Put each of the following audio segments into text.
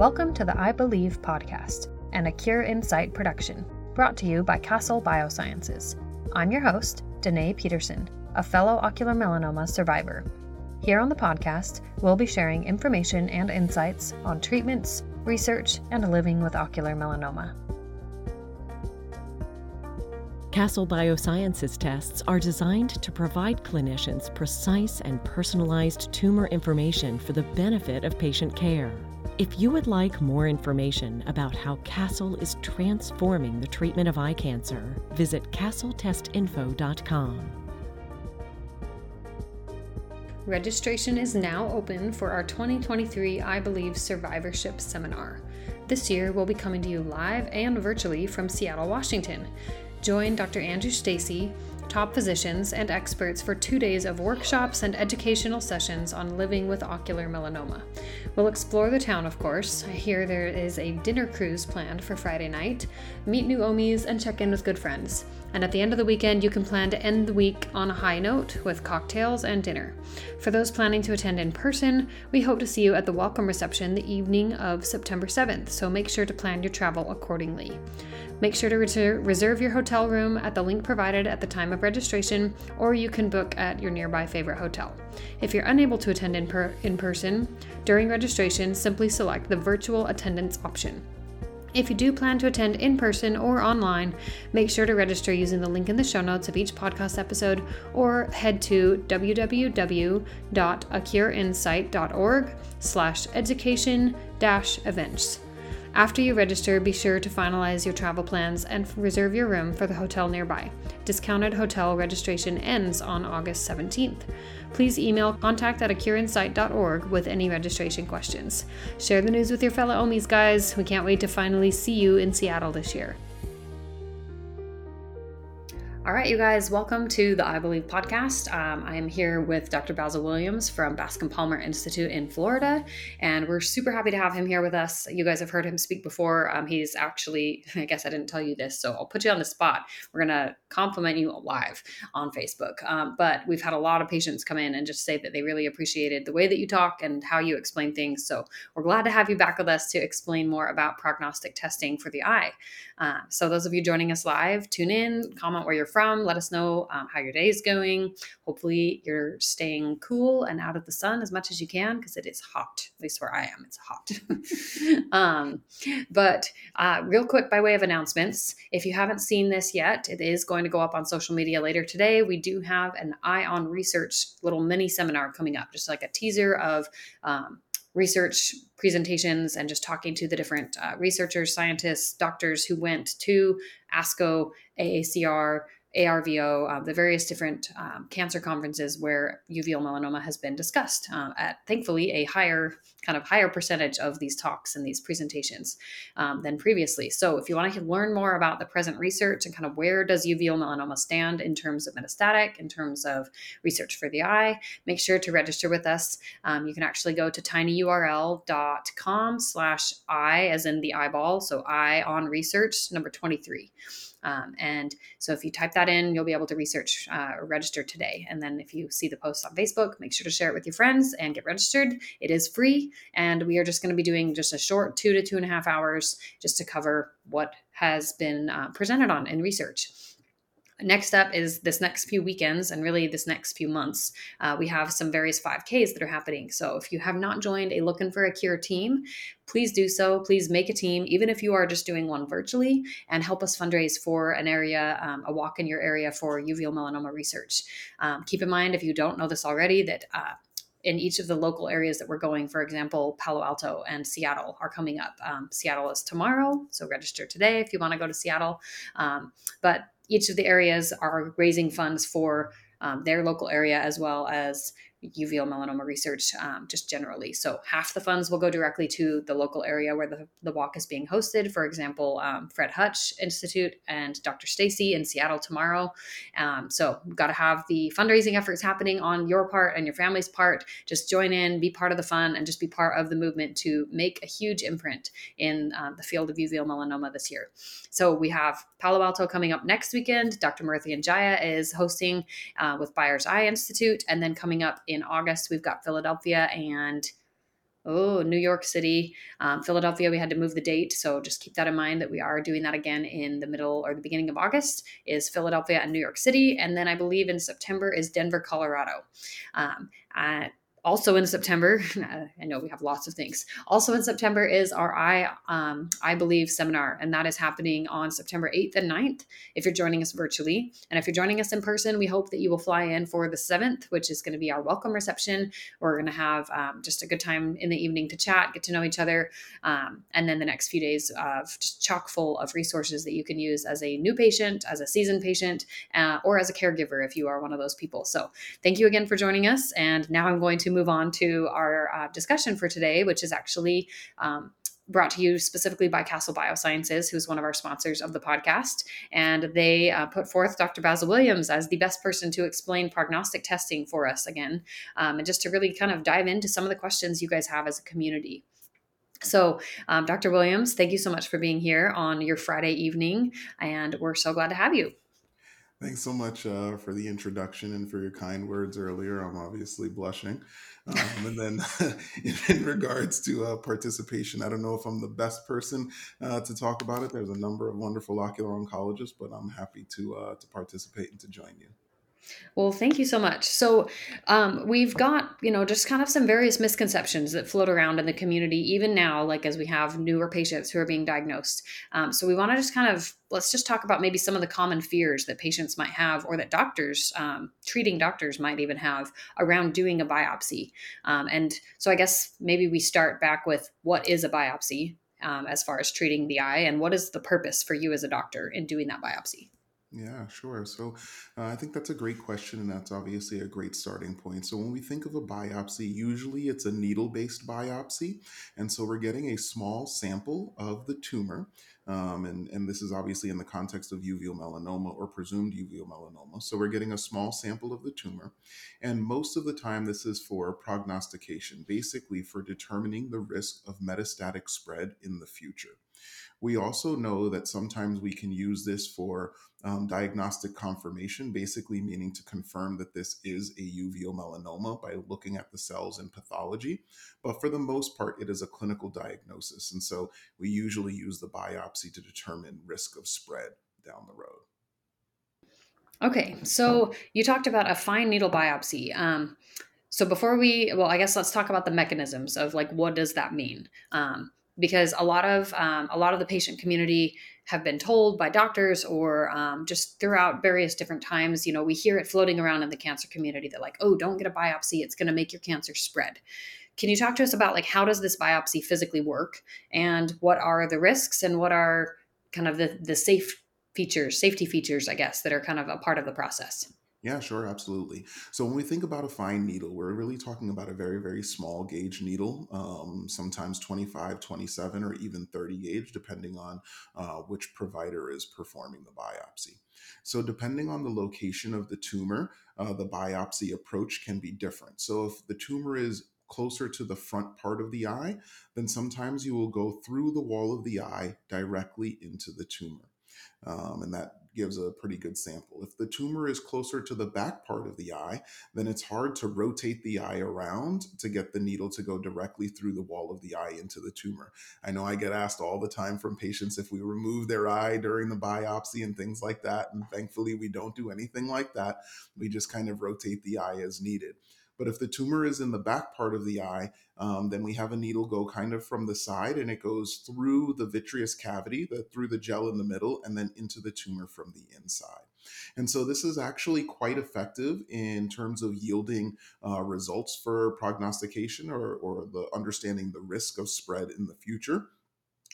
Welcome to the Eye Believe podcast, and a Cure in Sight production, brought to you by Castle Biosciences. I'm your host, Danae Peterson, a fellow ocular melanoma survivor. Here on the podcast, we'll be sharing information and insights on treatments, research, and living with ocular melanoma. Castle Biosciences tests are designed to provide clinicians precise and personalized tumor information for the benefit of patient care. If you would like more information about how Castle is transforming the treatment of eye cancer, visit castletestinfo.com. Registration is now open for our 2023 Eye Believe Survivorship Seminar. This year, we'll be coming to you live and virtually from Seattle, Washington. Join Dr. Andrew Stacey, top physicians, and experts for two days of workshops and educational sessions on living with ocular melanoma. We'll explore the town, of course. I hear there is a dinner cruise planned for Friday night, meet new Omis, and check in with good friends. And at the end of the weekend, you can plan to end the week on a high note with cocktails and dinner. For those planning to attend in person, we hope to see you at the welcome reception the evening of September 7th, so make sure to plan your travel accordingly. Make sure to reserve your hotel room at the link provided at the time of registration, or you can book at your nearby favorite hotel. If you're unable to attend in, per- in person, during registration, simply select the virtual attendance option. If you do plan to attend in person or online, make sure to register using the link in the show notes of each podcast episode or head to www.acureinsight.org slash education dash events. After you register, be sure to finalize your travel plans and reserve your room for the hotel nearby. Discounted hotel registration ends on August 17th. Please email contact at with any registration questions. Share the news with your fellow Omis, guys. We can't wait to finally see you in Seattle this year. All right, you guys, welcome to the Eye Believe podcast. Um, I am here with Dr. Basil Williams from Bascom Palmer Institute in Florida, and we're super happy to have him here with us. You guys have heard him speak before. Um, he's actually, I guess I didn't tell you this, so I'll put you on the spot. We're going to compliment you live on Facebook. Um, but we've had a lot of patients come in and just say that they really appreciated the way that you talk and how you explain things. So we're glad to have you back with us to explain more about prognostic testing for the eye. Uh, so those of you joining us live, tune in, comment where you're from, let us know um, how your day is going. Hopefully, you're staying cool and out of the sun as much as you can because it is hot. At least where I am, it's hot. um, but uh, real quick, by way of announcements, if you haven't seen this yet, it is going to go up on social media later today. We do have an Eye on Research little mini seminar coming up, just like a teaser of um, research presentations and just talking to the different uh, researchers, scientists, doctors who went to ASCO, AACR, ARVO, uh, the various different um, cancer conferences where uveal melanoma has been discussed uh, at thankfully a higher kind of higher percentage of these talks and these presentations um, than previously. So if you want to learn more about the present research and kind of where does uveal melanoma stand in terms of metastatic, in terms of research for the eye, make sure to register with us. Um, you can actually go to tinyurl.com slash eye as in the eyeball. So I on research number 23. Um, and so if you type that in, you'll be able to research uh, or register today. And then if you see the post on Facebook, make sure to share it with your friends and get registered. It is free. And we are just going to be doing just a short two to two and a half hours just to cover what has been uh, presented on in research. Next up is this next few weekends and really this next few months. Uh, we have some various 5Ks that are happening. So if you have not joined a Looking for a Cure team, please do so. Please make a team, even if you are just doing one virtually, and help us fundraise for an area, um, a walk in your area for uveal melanoma research. Um, keep in mind, if you don't know this already, that uh, in each of the local areas that we're going. For example, Palo Alto and Seattle are coming up. Um, Seattle is tomorrow, so register today if you want to go to Seattle. Um, but each of the areas are raising funds for um, their local area as well as uveal melanoma research um, just generally. So half the funds will go directly to the local area where the, the walk is being hosted. For example, um, Fred Hutch Institute and Dr. Stacey in Seattle tomorrow. Um, so got to have the fundraising efforts happening on your part and your family's part. Just join in, be part of the fun, and just be part of the movement to make a huge imprint in uh, the field of uveal melanoma this year. So we have Palo Alto coming up next weekend. Dr. Mruthyunjaya is hosting uh, with Byers Eye Institute, and then coming up in August, we've got Philadelphia and Oh, New York City, um, Philadelphia, we had to move the date. So just keep that in mind that we are doing that again in the middle or the beginning of August is Philadelphia and New York City. And then I believe in September is Denver, Colorado. Um, also in September, I know we have lots of things. Also in September is our I um, I believe seminar, and that is happening on September 8th and 9th. If you're joining us virtually, and if you're joining us in person, we hope that you will fly in for the 7th, which is going to be our welcome reception. We're going to have um, just a good time in the evening to chat, get to know each other, um, and then the next few days of just chock full of resources that you can use as a new patient, as a seasoned patient, uh, or as a caregiver if you are one of those people. So thank you again for joining us, and now I'm going to move on to our uh, discussion for today, which is actually um, brought to you specifically by Castle Biosciences, who's one of our sponsors of the podcast. And they uh, put forth Dr. Basil Williams as the best person to explain prognostic testing for us again, um, and just to really kind of dive into some of the questions you guys have as a community. So, um, Dr. Williams, thank you so much for being here on your Friday evening, and we're so glad to have you. Thanks so much uh, for the introduction and for your kind words earlier. I'm obviously blushing. Um, and then, in regards to uh, participation, I don't know if I'm the best person uh, to talk about it. There's a number of wonderful ocular oncologists, but I'm happy to uh, to participate and to join you. Well, thank you so much. So, um, we've got, you know, just kind of some various misconceptions that float around in the community, even now, like as we have newer patients who are being diagnosed. Um, so, we want to just kind of let's just talk about maybe some of the common fears that patients might have, or that doctors, um, treating doctors, might even have around doing a biopsy. Um, and so, I guess maybe we start back with what is a biopsy um, as far as treating the eye, and what is the purpose for you as a doctor in doing that biopsy? Yeah, sure. So uh, I think that's a great question, and that's obviously a great starting point. So when we think of a biopsy, usually it's a needle based biopsy. And so we're getting a small sample of the tumor. Um, and, and this is obviously in the context of uveal melanoma or presumed uveal melanoma. So we're getting a small sample of the tumor. And most of the time, this is for prognostication, basically for determining the risk of metastatic spread in the future. We also know that sometimes we can use this for um, diagnostic confirmation, basically meaning to confirm that this is a uveal melanoma by looking at the cells in pathology. But for the most part, it is a clinical diagnosis. And so we usually use the biopsy to determine risk of spread down the road. Okay, so you talked about a fine needle biopsy. Um, so before we, well, I guess let's talk about the mechanisms of like what does that mean? Um, because a lot of um, a lot of the patient community have been told by doctors or um, just throughout various different times you know we hear it floating around in the cancer community that like oh don't get a biopsy it's going to make your cancer spread. Can you talk to us about like how does this biopsy physically work? And what are the risks and what are kind of the the safe features safety features i guess that are kind of a part of the process yeah, sure, absolutely. So when we think about a fine needle, we're really talking about a very, very small gauge needle, um, sometimes 25, 27, or even 30 gauge, depending on uh, which provider is performing the biopsy. So, depending on the location of the tumor, uh, the biopsy approach can be different. So, if the tumor is closer to the front part of the eye, then sometimes you will go through the wall of the eye directly into the tumor. Um, and that gives a pretty good sample. If the tumor is closer to the back part of the eye, then it's hard to rotate the eye around to get the needle to go directly through the wall of the eye into the tumor. I know I get asked all the time from patients if we remove their eye during the biopsy and things like that. And thankfully, we don't do anything like that. We just kind of rotate the eye as needed. But if the tumor is in the back part of the eye, um, then we have a needle go kind of from the side and it goes through the vitreous cavity, the, through the gel in the middle, and then into the tumor from the inside. And so this is actually quite effective in terms of yielding uh, results for prognostication or, or the understanding the risk of spread in the future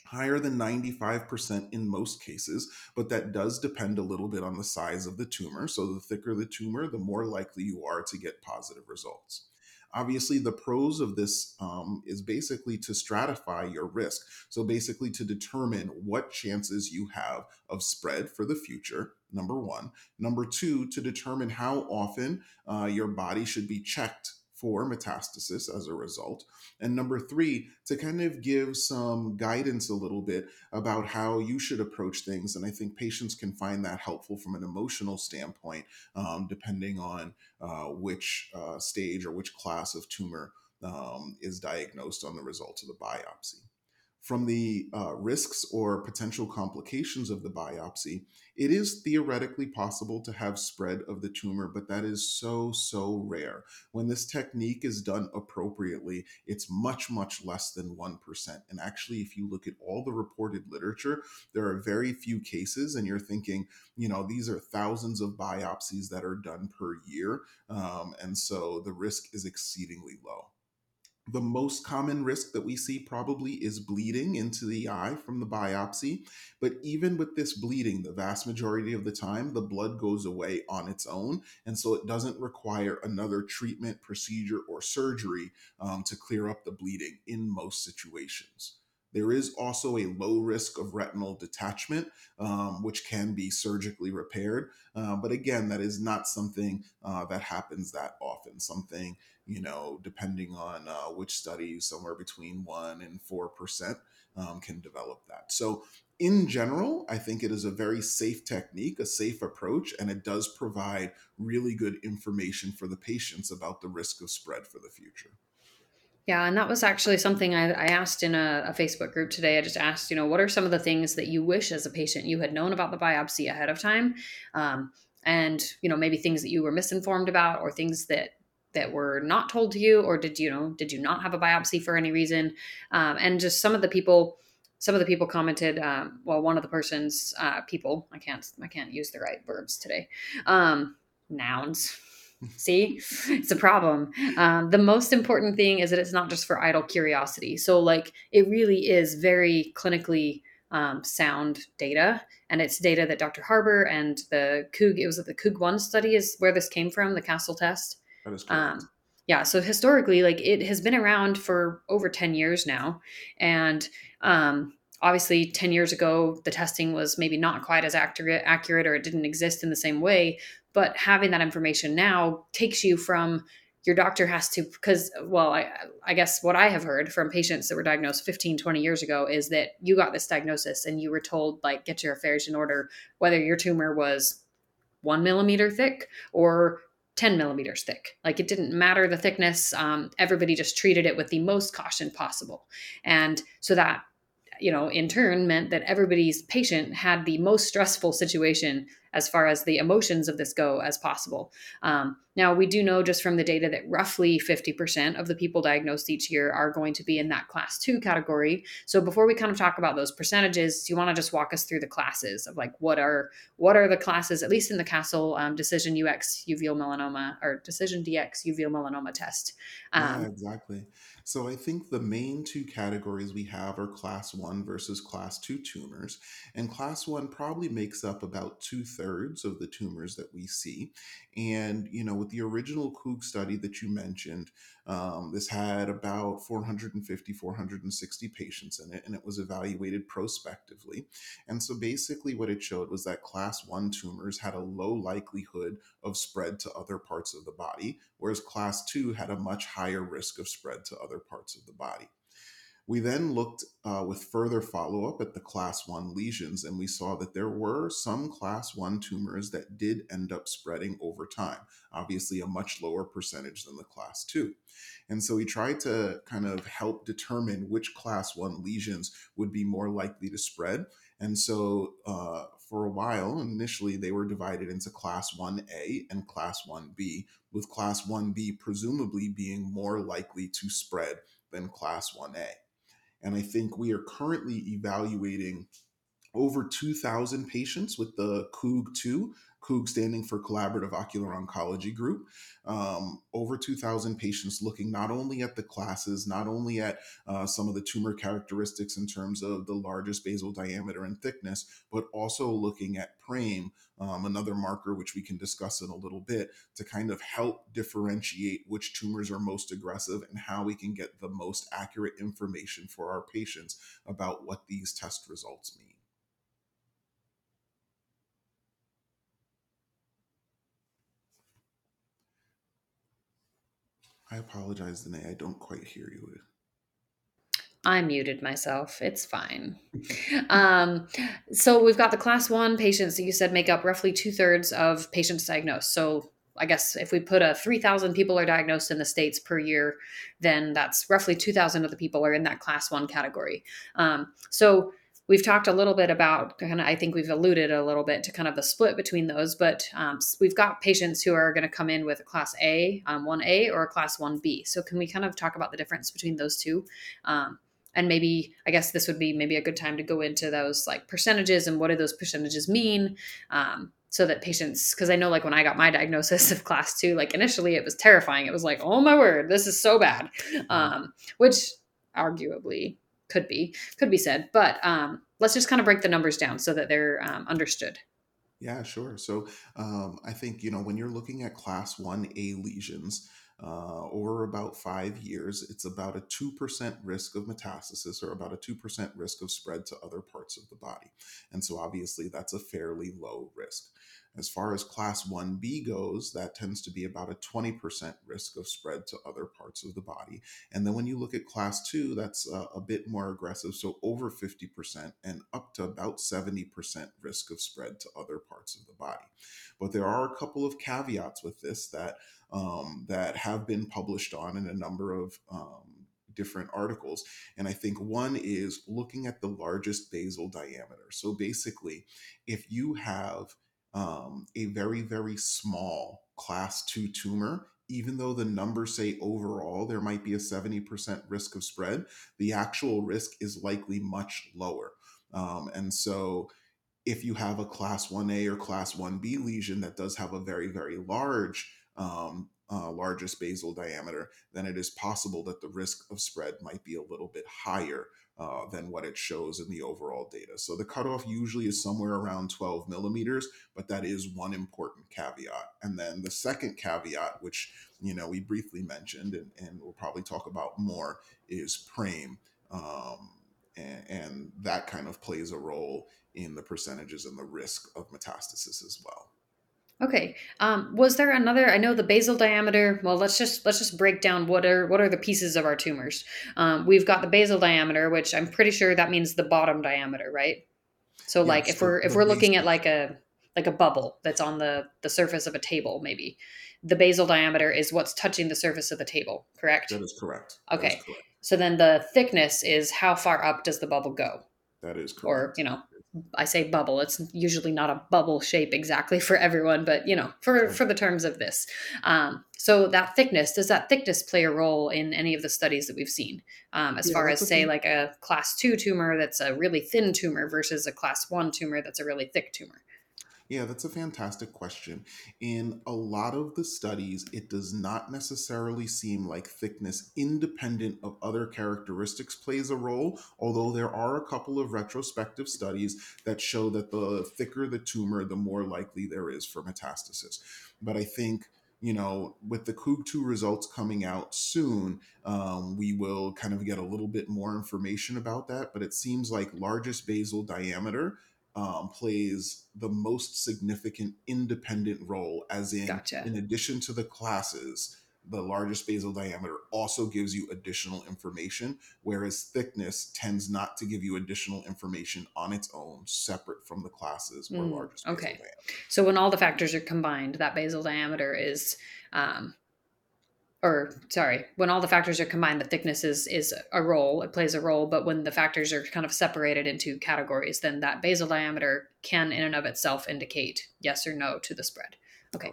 higher than 95% in most cases, but that does depend a little bit on the size of the tumor. So, the thicker the tumor, the more likely you are to get positive results. Obviously, the pros of this um, is basically to stratify your risk. So, basically, to determine what chances you have of spread for the future, number one. Number two, to determine how often uh, your body should be checked for metastasis as a result. And number three, to kind of give some guidance a little bit about how you should approach things. And I think patients can find that helpful from an emotional standpoint, um, depending on uh, which uh, stage or which class of tumor um, is diagnosed on the results of the biopsy. From the uh, risks or potential complications of the biopsy, it is theoretically possible to have spread of the tumor, but that is so, so rare. When this technique is done appropriately, it's much, much less than 1%. And actually, if you look at all the reported literature, there are very few cases, and you're thinking, you know, these are thousands of biopsies that are done per year. Um, and so the risk is exceedingly low. The most common risk that we see probably is bleeding into the eye from the biopsy. But even with this bleeding, the vast majority of the time, the blood goes away on its own. And so it doesn't require another treatment, procedure, or surgery um, to clear up the bleeding in most situations. There is also a low risk of retinal detachment, um, which can be surgically repaired. Uh, but again, that is not something uh, that happens that often. Something, you know, depending on uh, which study, somewhere between 1% and 4% um, can develop that. So, in general, I think it is a very safe technique, a safe approach, and it does provide really good information for the patients about the risk of spread for the future. Yeah, and that was actually something I, I asked in a, a, Facebook group today. I just asked, you know, what are some of the things that you wish as a patient you had known about the biopsy ahead of time, um, and you know maybe things that you were misinformed about, or things that that were not told to you, or did you know did you not have a biopsy for any reason, um, and just some of the people. Some of the people commented. Um, well, one of the person's uh, people. I can't. I can't use the right verbs today. Um, nouns See, it's a problem. Um, the most important thing is that it's not just for idle curiosity. So, like, it really is very clinically um, sound data, and it's data that Dr. Harbour and the COOG, it was the COOG One study is where this came from, the Castle test. That is correct. Um, yeah, so historically, like, it has been around for over ten years now, and um, obviously 10 years ago the testing was maybe not quite as accurate accurate or it didn't exist in the same way but having that information now takes you from your doctor has to because well I, I guess what i have heard from patients that were diagnosed 15 20 years ago is that you got this diagnosis and you were told like get your affairs in order whether your tumor was one millimeter thick or 10 millimeters thick. Like it didn't matter the thickness. Um, everybody just treated it with the most caution possible. And so that you know, in turn meant that everybody's patient had the most stressful situation as far as the emotions of this go as possible. Um, now, we do know just from the data that roughly 50% of the people diagnosed each year are going to be in that class two category. So before we kind of talk about those percentages, do you want to just walk us through the classes of like what are what are the classes, at least in the Castle um, DecisionDx uveal melanoma or Decision DX uveal melanoma test? Um, yeah, exactly. So I think the main two categories we have are class one versus class two tumors. And class one probably makes up about two thirds of the tumors that we see. And, you know, with the original COOG study that you mentioned, um, this had about 450, 460 patients in it, and it was evaluated prospectively. And so basically, what it showed was that class one tumors had a low likelihood of spread to other parts of the body, whereas class two had a much higher risk of spread to other parts of the body. We then looked uh, with further follow up at the class 1 lesions, and we saw that there were some class 1 tumors that did end up spreading over time, obviously, a much lower percentage than the class 2. And so we tried to kind of help determine which class 1 lesions would be more likely to spread. And so uh, for a while, initially, they were divided into class 1A and class 1B, with class 1B presumably being more likely to spread than class 1A. And I think we are currently evaluating over 2,000 patients with the COOG 2, COOG standing for Collaborative Ocular Oncology Group. Um, over 2,000 patients looking not only at the classes, not only at uh, some of the tumor characteristics in terms of the largest basal diameter and thickness, but also looking at PRAME, um, another marker which we can discuss in a little bit, to kind of help differentiate which tumors are most aggressive and how we can get the most accurate information for our patients about what these test results mean. I apologize, Danae. I don't quite hear you. I muted myself. It's fine. um, so we've got the class one patients that you said make up roughly two thirds of patients diagnosed. So I guess if we put a 3,000 people are diagnosed in the states per year, then that's roughly 2,000 of the people are in that class one category. Um, so we've talked a little bit about kind of, I think we've alluded a little bit to kind of the split between those, but um, we've got patients who are going to come in with a class A, um, 1A, or a class 1B. So can we kind of talk about the difference between those two? Um, and maybe i guess this would be maybe a good time to go into those like percentages and what do those percentages mean um, so that patients because i know like when i got my diagnosis of class two like initially it was terrifying it was like oh my word this is so bad um, which arguably could be could be said but um, let's just kind of break the numbers down so that they're um, understood yeah sure so um, i think you know when you're looking at class 1a lesions uh, over about five years, it's about a 2% risk of metastasis or about a 2% risk of spread to other parts of the body. And so, obviously, that's a fairly low risk. As far as class 1B goes, that tends to be about a 20% risk of spread to other parts of the body. And then when you look at class 2, that's a, a bit more aggressive, so over 50% and up to about 70% risk of spread to other parts of the body. But there are a couple of caveats with this that um, that have been published on in a number of um, different articles. And I think one is looking at the largest basal diameter. So basically, if you have um, a very, very small class two tumor, even though the numbers say overall there might be a 70% risk of spread, the actual risk is likely much lower. Um, and so, if you have a class 1A or class 1B lesion that does have a very, very large um, uh, largest basal diameter, then it is possible that the risk of spread might be a little bit higher uh, than what it shows in the overall data. So the cutoff usually is somewhere around 12 millimeters, but that is one important caveat. And then the second caveat, which you know we briefly mentioned and, and we'll probably talk about more, is PRAME. Um, and, and that kind of plays a role in the percentages and the risk of metastasis as well. Okay. Um, was there another? I know the basal diameter. Well, let's just let's just break down what are what are the pieces of our tumors. Um, we've got the basal diameter, which I'm pretty sure that means the bottom diameter, right? So, yes, like if we're if we're looking at like a like a bubble that's on the the surface of a table, maybe the basal diameter is what's touching the surface of the table. Correct. That is correct. Okay. Is correct. So then the thickness is how far up does the bubble go? That is correct. Or you know I say bubble. It's usually not a bubble shape exactly for everyone, but you know, for for the terms of this. Um, so that thickness does that thickness play a role in any of the studies that we've seen? Um, as yeah, far as say like a class two tumor that's a really thin tumor versus a class one tumor that's a really thick tumor. Yeah, that's a fantastic question. In a lot of the studies, it does not necessarily seem like thickness, independent of other characteristics, plays a role, although there are a couple of retrospective studies that show that the thicker the tumor, the more likely there is for metastasis. But I think you know, with the COOG2 results coming out soon, um, we will kind of get a little bit more information about that. But it seems like largest basal diameter um, plays the most significant independent role, as in, gotcha. in addition to the classes, the largest basal diameter also gives you additional information, whereas thickness tends not to give you additional information on its own, separate from the classes or mm, largest. Okay. So when all the factors are combined, that basal diameter is um, or sorry, when all the factors are combined, the thickness is is a role. It plays a role, but when the factors are kind of separated into categories, then that basal diameter can, in and of itself, indicate yes or no to the spread. Okay,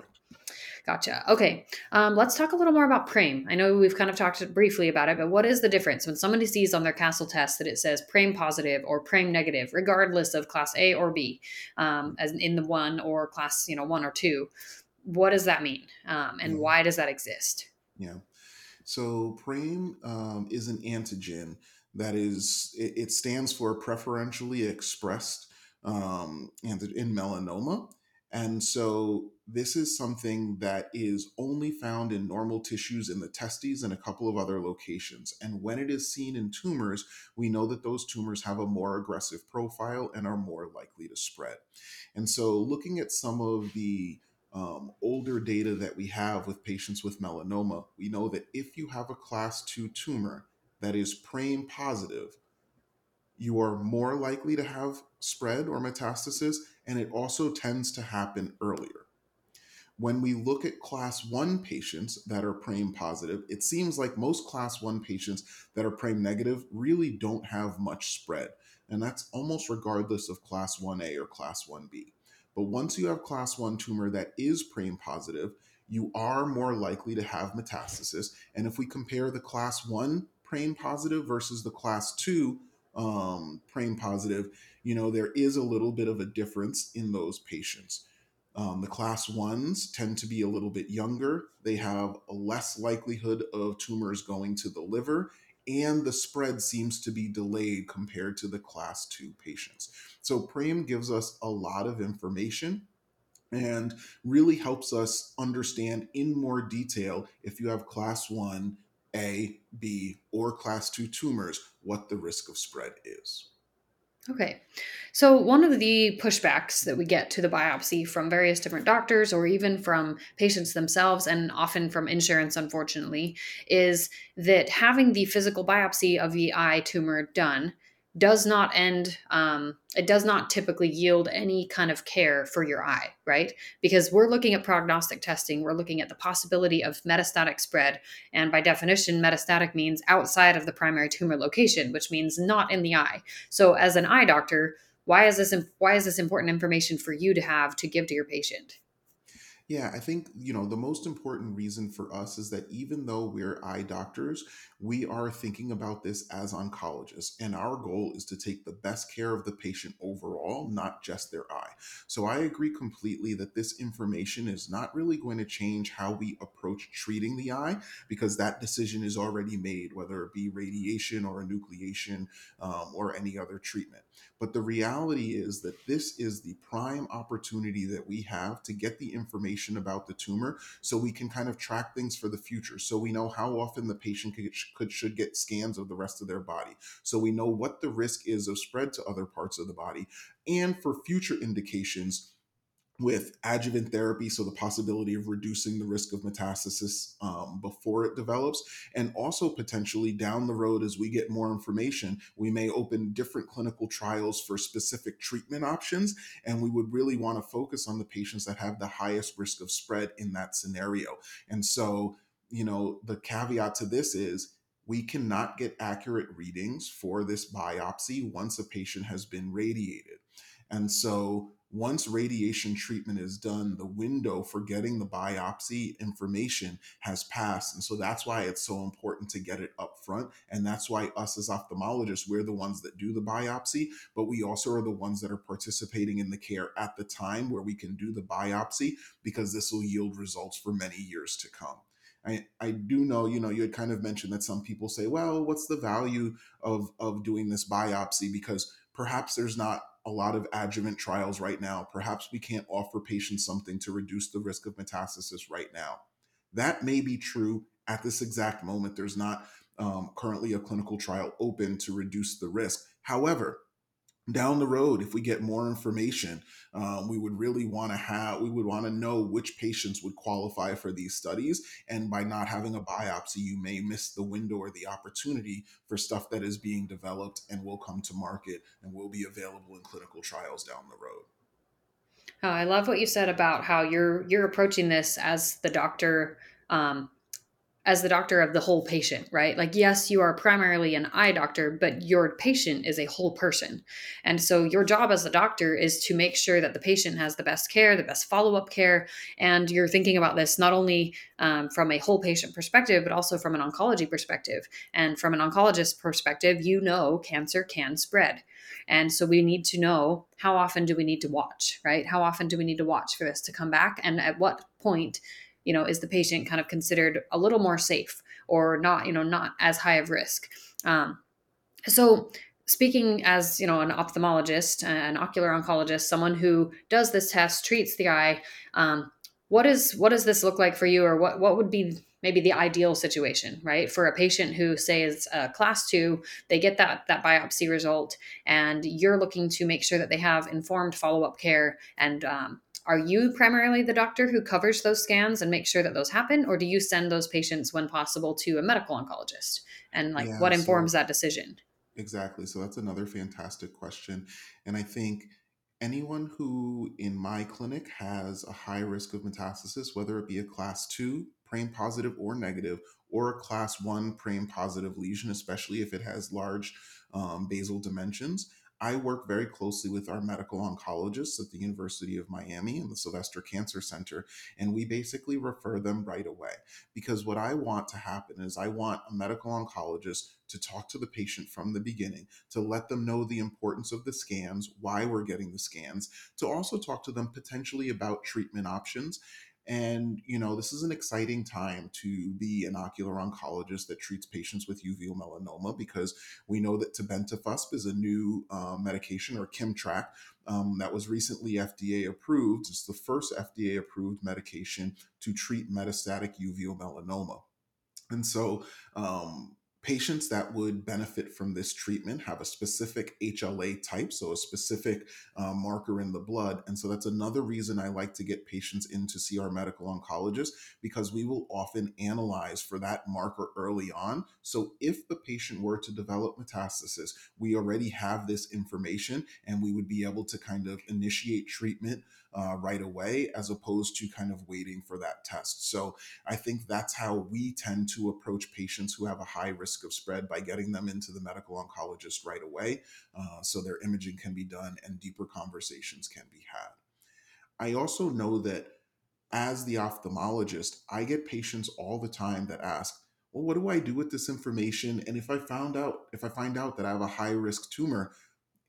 gotcha. Okay, um, let's talk a little more about PRAME. I know we've kind of talked briefly about it, but what is the difference when somebody sees on their Castle test that it says PRAME positive or PRAME negative, regardless of class A or B, um, as in the one or class you know one or two? What does that mean, um, and why does that exist? Yeah. So PRAME um, is an antigen that is, it, it stands for preferentially expressed um, in melanoma. And so this is something that is only found in normal tissues in the testes and a couple of other locations. And when it is seen in tumors, we know that those tumors have a more aggressive profile and are more likely to spread. And so looking at some of the um, older data that we have with patients with melanoma, we know that if you have a class 2 tumor that is PRAME positive, you are more likely to have spread or metastasis, and it also tends to happen earlier. when we look at class 1 patients that are PRAME positive, it seems like most class 1 patients that are PRAME negative really don't have much spread. And that's almost regardless of class 1A or class 1B. But once you have class 1 tumor that is PRAME positive, you are more likely to have metastasis. And if we compare the class 1 PRAME positive versus the class 2 um, PRAME positive, you know, there is a little bit of a difference in those patients. Um, the class ones tend to be a little bit younger. They have a less likelihood of tumors going to the liver, and the spread seems to be delayed compared to the class two patients. So, PRAME gives us a lot of information and really helps us understand in more detail if you have class one, A, B, or class two tumors, what the risk of spread is. Okay. So, one of the pushbacks that we get to the biopsy from various different doctors or even from patients themselves, and often from insurance, unfortunately, is that having the physical biopsy of the eye tumor done does not end um, it does not typically yield any kind of care for your eye right? Because we're looking at prognostic testing we're looking at the possibility of metastatic spread and by definition metastatic means outside of the primary tumor location which means not in the eye. So as an eye doctor why is this why is this important information for you to have to give to your patient? Yeah, I think, you know, the most important reason for us is that even though we're eye doctors, we are thinking about this as oncologists. And our goal is to take the best care of the patient overall, not just their eye. So I agree completely that this information is not really going to change how we approach treating the eye because that decision is already made, whether it be radiation or enucleation um, or any other treatment. But the reality is that this is the prime opportunity that we have to get the information about the tumor so we can kind of track things for the future. So we know how often the patient could, should get scans of the rest of their body. So we know what the risk is of spread to other parts of the body. And for future indications, with adjuvant therapy, so the possibility of reducing the risk of metastasis um, before it develops, and also potentially down the road as we get more information, we may open different clinical trials for specific treatment options, and we would really want to focus on the patients that have the highest risk of spread in that scenario. And so, you know, the caveat to this is we cannot get accurate readings for this biopsy once a patient has been radiated. And so once radiation treatment is done, the window for getting the biopsy information has passed. And so that's why it's so important to get it up front. And that's why us as ophthalmologists, we're the ones that do the biopsy, but we also are the ones that are participating in the care at the time where we can do the biopsy because this will yield results for many years to come. I, I do know, you know, you had kind of mentioned that some people say, well, what's the value of, of doing this biopsy? Because perhaps there's not a lot of adjuvant trials right now. Perhaps we can't offer patients something to reduce the risk of metastasis right now. That may be true at this exact moment. There's not um, currently a clinical trial open to reduce the risk. However, down the road if we get more information um, we would really want to have we would want to know which patients would qualify for these studies. And by not having a biopsy you may miss the window or the opportunity for stuff that is being developed and will come to market and will be available in clinical trials down the road. Oh, i love what you said about how you're you're approaching this as the doctor um, as the doctor of the whole patient, right? Like, yes, you are primarily an eye doctor, but your patient is a whole person. And so, your job as a doctor is to make sure that the patient has the best care, the best follow up care. And you're thinking about this not only um, from a whole patient perspective, but also from an oncology perspective. And from an oncologist perspective, you know cancer can spread. And so, we need to know how often do we need to watch, right? How often do we need to watch for this to come back? And at what point you know is the patient kind of considered a little more safe or not you know not as high of risk. Um, so speaking as you know an ophthalmologist an ocular oncologist someone who does this test treats the eye um, what is what does this look like for you or what what would be maybe the ideal situation right? For a patient who say is a class two they get that that biopsy result and you're looking to make sure that they have informed follow-up care and um, are you primarily the doctor who covers those scans and makes sure that those happen or do you send those patients when possible to a medical oncologist? And like yeah, what informs so, that decision? Exactly so that's another fantastic question and i think anyone who in my clinic has a high risk of metastasis, whether it be a class two, PRAME positive or negative, or a class one PRAME positive lesion, especially if it has large um, basal dimensions, I work very closely with our medical oncologists at the University of Miami and the Sylvester Cancer Center, and we basically refer them right away. Because what I want to happen is I want a medical oncologist to talk to the patient from the beginning, to let them know the importance of the scans, why we're getting the scans, to also talk to them potentially about treatment options and, you know, this is an exciting time to be an ocular oncologist that treats patients with uveal melanoma because we know that tebentafusp is a new uh, medication or Kimmtrak um, that was recently FDA approved. It's the first FDA approved medication to treat metastatic uveal melanoma. And so, um, patients that would benefit from this treatment have a specific HLA type, so a specific uh, marker in the blood. And so that's another reason I like to get patients in to see our medical oncologist because we will often analyze for that marker early on. So if the patient were to develop metastasis, we already have this information and we would be able to kind of initiate treatment uh, right away as opposed to kind of waiting for that test. So I think that's how we tend to approach patients who have a high risk of spread by getting them into the medical oncologist right away uh, so their imaging can be done and deeper conversations can be had. I also know that as the ophthalmologist, I get patients all the time that ask, well, what do I do with this information? And if I found out, if I find out that I have a high risk tumor,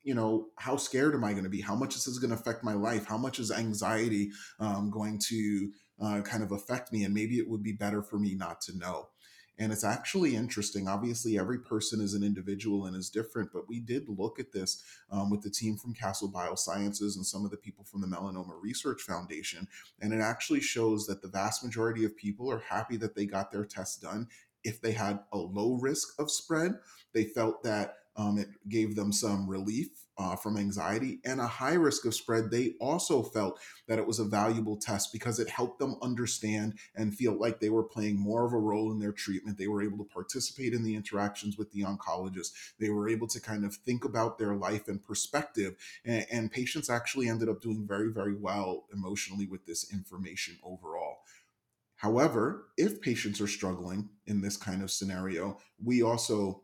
you know, how scared am I going to be? How much is this going to affect my life? How much is anxiety um, going to uh, kind of affect me? And maybe it would be better for me not to know. And it's actually interesting. Obviously, every person is an individual and is different, but we did look at this um, with the team from Castle Biosciences and some of the people from the Melanoma Research Foundation. And it actually shows that the vast majority of people are happy that they got their test done. If they had a low risk of spread, they felt that um, it gave them some relief uh, from anxiety and a high risk of spread. They also felt that it was a valuable test because it helped them understand and feel like they were playing more of a role in their treatment. They were able to participate in the interactions with the oncologist. They were able to kind of think about their life and perspective. And, and patients actually ended up doing very, very well emotionally with this information overall. However, if patients are struggling in this kind of scenario, we also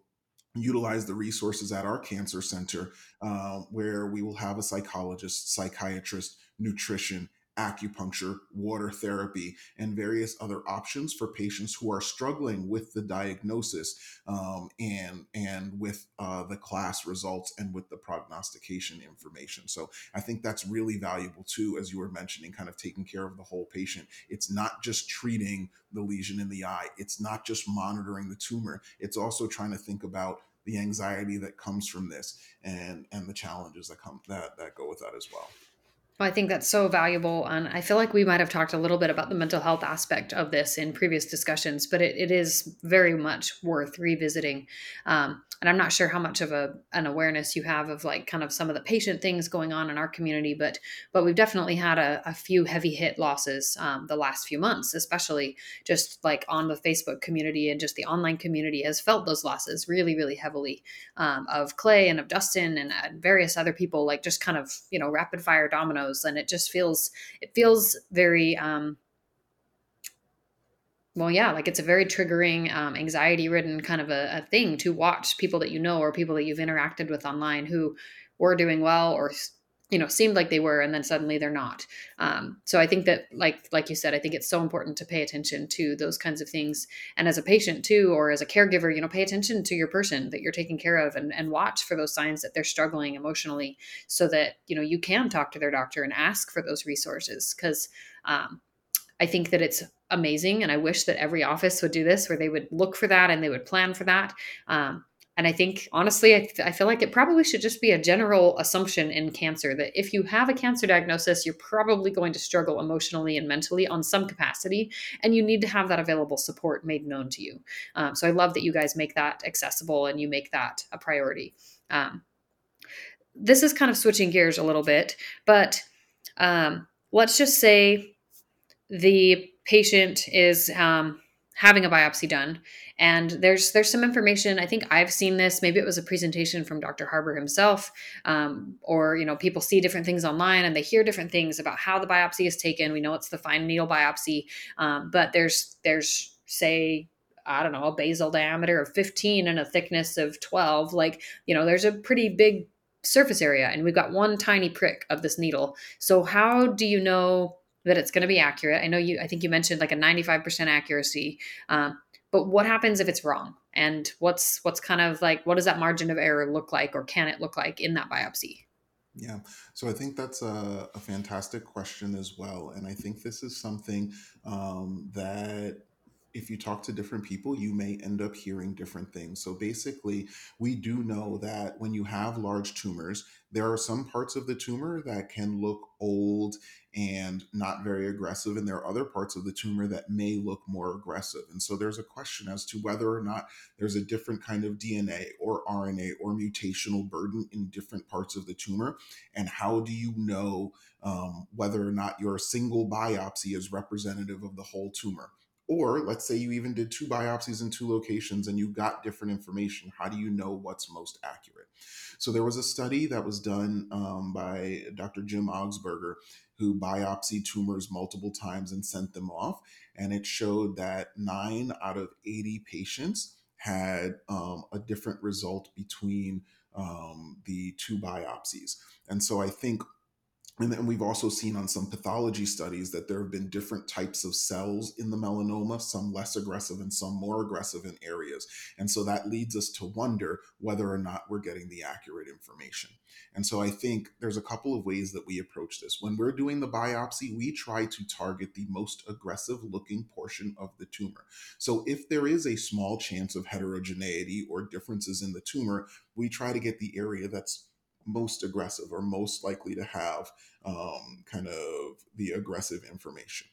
utilize the resources at our cancer center uh, where we will have a psychologist psychiatrist nutrition acupuncture, water therapy, and various other options for patients who are struggling with the diagnosis um, and and with uh, the class results and with the prognostication information. So I think that's really valuable too, as you were mentioning, kind of taking care of the whole patient. It's not just treating the lesion in the eye. It's not just monitoring the tumor. It's also trying to think about the anxiety that comes from this and and the challenges that come that that go with that as well. Well, I think that's so valuable. And I feel like we might have talked a little bit about the mental health aspect of this in previous discussions, but it, it is very much worth revisiting. Um, and I'm not sure how much of a an awareness you have of like kind of some of the patient things going on in our community, but but we've definitely had a, a few heavy hit losses um, the last few months, especially just like on the Facebook community and just the online community has felt those losses really really heavily um, of Clay and of Dustin and, and various other people, like just kind of you know rapid fire dominoes, and it just feels it feels very um, well, yeah, like it's a very triggering, um, anxiety ridden kind of a, a, thing to watch people that you know or people that you've interacted with online who were doing well or you know seemed like they were and then suddenly they're not um, so i think that like like you said i think it's so important to pay attention to those kinds of things and as a patient too or as a caregiver you know pay attention to your person that you're taking care of and, and watch for those signs that they're struggling emotionally so that you know you can talk to their doctor and ask for those resources because um, I think that it's amazing. And I wish that every office would do this where they would look for that and they would plan for that. Um, and I think, honestly, I, I, feel like it probably should just be a general assumption in cancer that if you have a cancer diagnosis, you're probably going to struggle emotionally and mentally on some capacity, and you need to have that available support made known to you. Um, so I love that you guys make that accessible and you make that a priority. Um, this is kind of switching gears a little bit, but um, let's just say the patient is um, having a biopsy done and there's there's some information i think i've seen this maybe it was a presentation from dr harbour himself um, or you know people see different things online and they hear different things about how the biopsy is taken we know it's the fine needle biopsy um, but there's there's say I don't know, a basal diameter of 15 and a thickness of 12, like, you know, there's a pretty big surface area and we've got one tiny prick of this needle. So how do you know that it's going to be accurate? I know you, I think you mentioned like a 95% accuracy. Um, but what happens if it's wrong? And what's what's kind of like what does that margin of error look like or can it look like in that biopsy? Yeah, so I think that's a, a fantastic question as well. And I think this is something um, that if you talk to different people, you may end up hearing different things. So basically, we do know that when you have large tumors, there are some parts of the tumor that can look old and not very aggressive, and there are other parts of the tumor that may look more aggressive. And so there's a question as to whether or not there's a different kind of DNA or RNA or mutational burden in different parts of the tumor. And how do you know um, whether or not your single biopsy is representative of the whole tumor? Or let's say you even did two biopsies in two locations and you got different information. How do you know what's most accurate? So there was a study that was done um, by Dr. Jim Augsburger who biopsied tumors multiple times and sent them off. And it showed that nine out of 80 patients had um, a different result between um, the two biopsies. And so I think and then we've also seen on some pathology studies that there have been different types of cells in the melanoma, some less aggressive and some more aggressive in areas. And so that leads us to wonder whether or not we're getting the accurate information. And so I think there's a couple of ways that we approach this. When we're doing the biopsy, we try to target the most aggressive looking portion of the tumor. So if there is a small chance of heterogeneity or differences in the tumor, we try to get the area that's most aggressive or most likely to have um, kind of the aggressive information.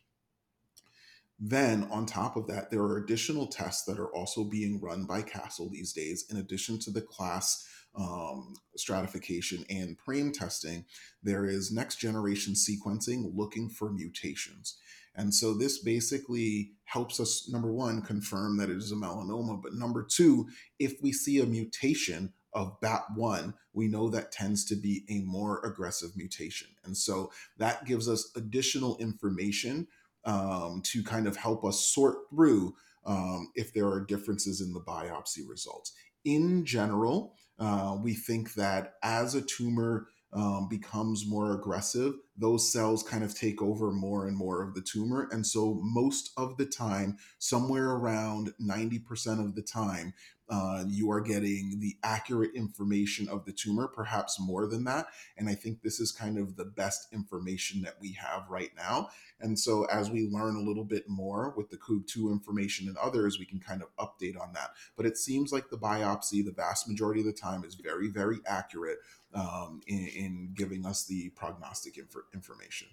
Then, on top of that, there are additional tests that are also being run by Castle these days, in addition to the class um, stratification and PRAME testing. There is next generation sequencing looking for mutations. And so, this basically helps us, number one, confirm that it is a melanoma. But number two, if we see a mutation, of BAP1, we know that tends to be a more aggressive mutation. And so that gives us additional information um, to kind of help us sort through um, if there are differences in the biopsy results. In general, uh, we think that as a tumor um, becomes more aggressive, those cells kind of take over more and more of the tumor. And so, most of the time, somewhere around 90% of the time, uh, you are getting the accurate information of the tumor, perhaps more than that. And I think this is kind of the best information that we have right now. And so, as we learn a little bit more with the COOG2 information and others, we can kind of update on that. But it seems like the biopsy, the vast majority of the time, is very, very accurate um, in, in, giving us the prognostic inf- information.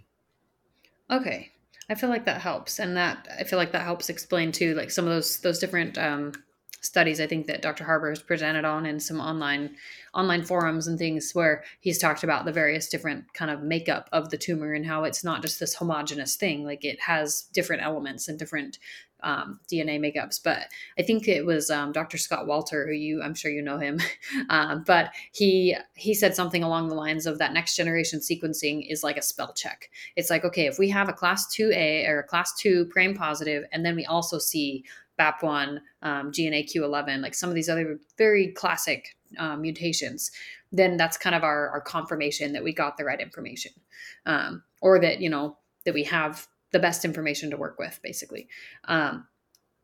Okay. I feel like that helps, and that I feel like that helps explain too, like some of those those different um, studies I think that Dr. Harbour has presented on in some online online forums and things where he's talked about the various different kind of makeup of the tumor and how it's not just this homogenous thing like it has different elements and different um, DNA makeups. But I think it was um, Dr. Scott Walter, who you, I'm sure you know him, uh, but he he said something along the lines of that next generation sequencing is like a spell check. It's like okay, if we have a class two A or a class two prime positive, and then we also see BAP1, um, GNAQ11, like some of these other very classic um, mutations, then that's kind of our, our confirmation that we got the right information um, or that, you know, that we have the best information to work with, basically. Um,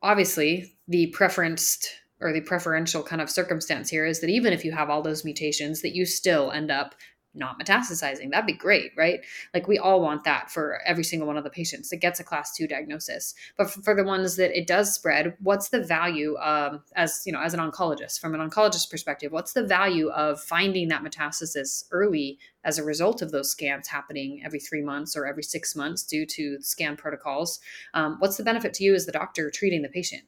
obviously, the preferenced or the preferential kind of circumstance here is that even if you have all those mutations, that you still end up not metastasizing. That'd be great, right? Like we all want that for every single one of the patients that gets a class two diagnosis. But for, the ones that it does spread, what's the value as you know as an oncologist from an oncologist perspective? What's the value of finding that metastasis early as a result of those scans happening every three months or every six months due to scan protocols? Um, what's the benefit to you as the doctor treating the patient?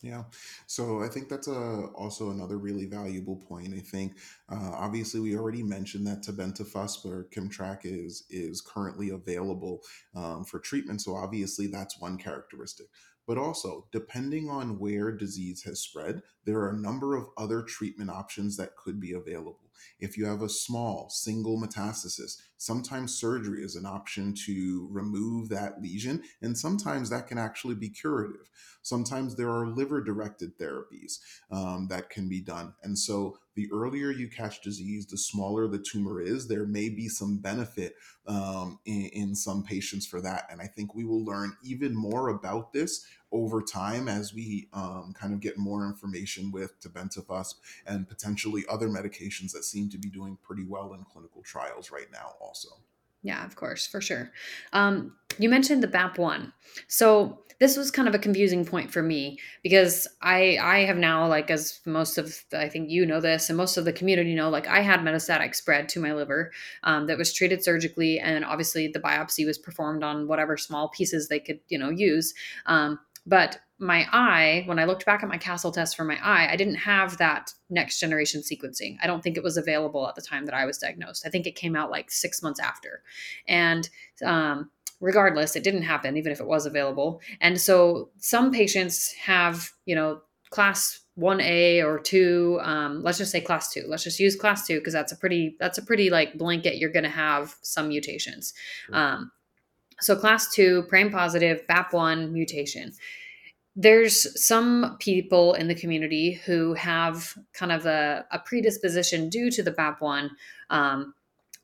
Yeah. So I think that's a also another really valuable point. I think uh, obviously we already mentioned that tebentafusp or Kimtrak is is currently available um, for treatment. So obviously that's one characteristic. but also depending on where disease has spread, there are a number of other treatment options that could be available. If you have a small single metastasis, sometimes surgery is an option to remove that lesion, and sometimes that can actually be curative. Sometimes there are liver directed therapies um, that can be done. And so the earlier you catch disease, the smaller the tumor is. There may be some benefit um, in, in some patients for that. And I think we will learn even more about this over time as we um, kind of get more information with tebentafusp and potentially other medications that seem to be doing pretty well in clinical trials right now also. Yeah, of course, for sure. Um, you mentioned the BAP1. So this was kind of a confusing point for me because I I have now like as most of I think you know this and most of the community know like I had metastatic spread to my liver um, that was treated surgically and obviously the biopsy was performed on whatever small pieces they could you know use. Um, but my eye, when I looked back at my Castle test for my eye, I didn't have that next generation sequencing. I don't think it was available at the time that I was diagnosed. I think it came out like six months after. And um, regardless, it didn't happen, even if it was available. And so some patients have, you know, class 1A or 2, um, let's just say class 2. Let's just use class 2 because that's a pretty, that's a pretty like blanket. You're going to have some mutations. Um, so class 2, PRAME positive, BAP1 mutation there's some people in the community who have kind of a, a predisposition due to the BAP1 um,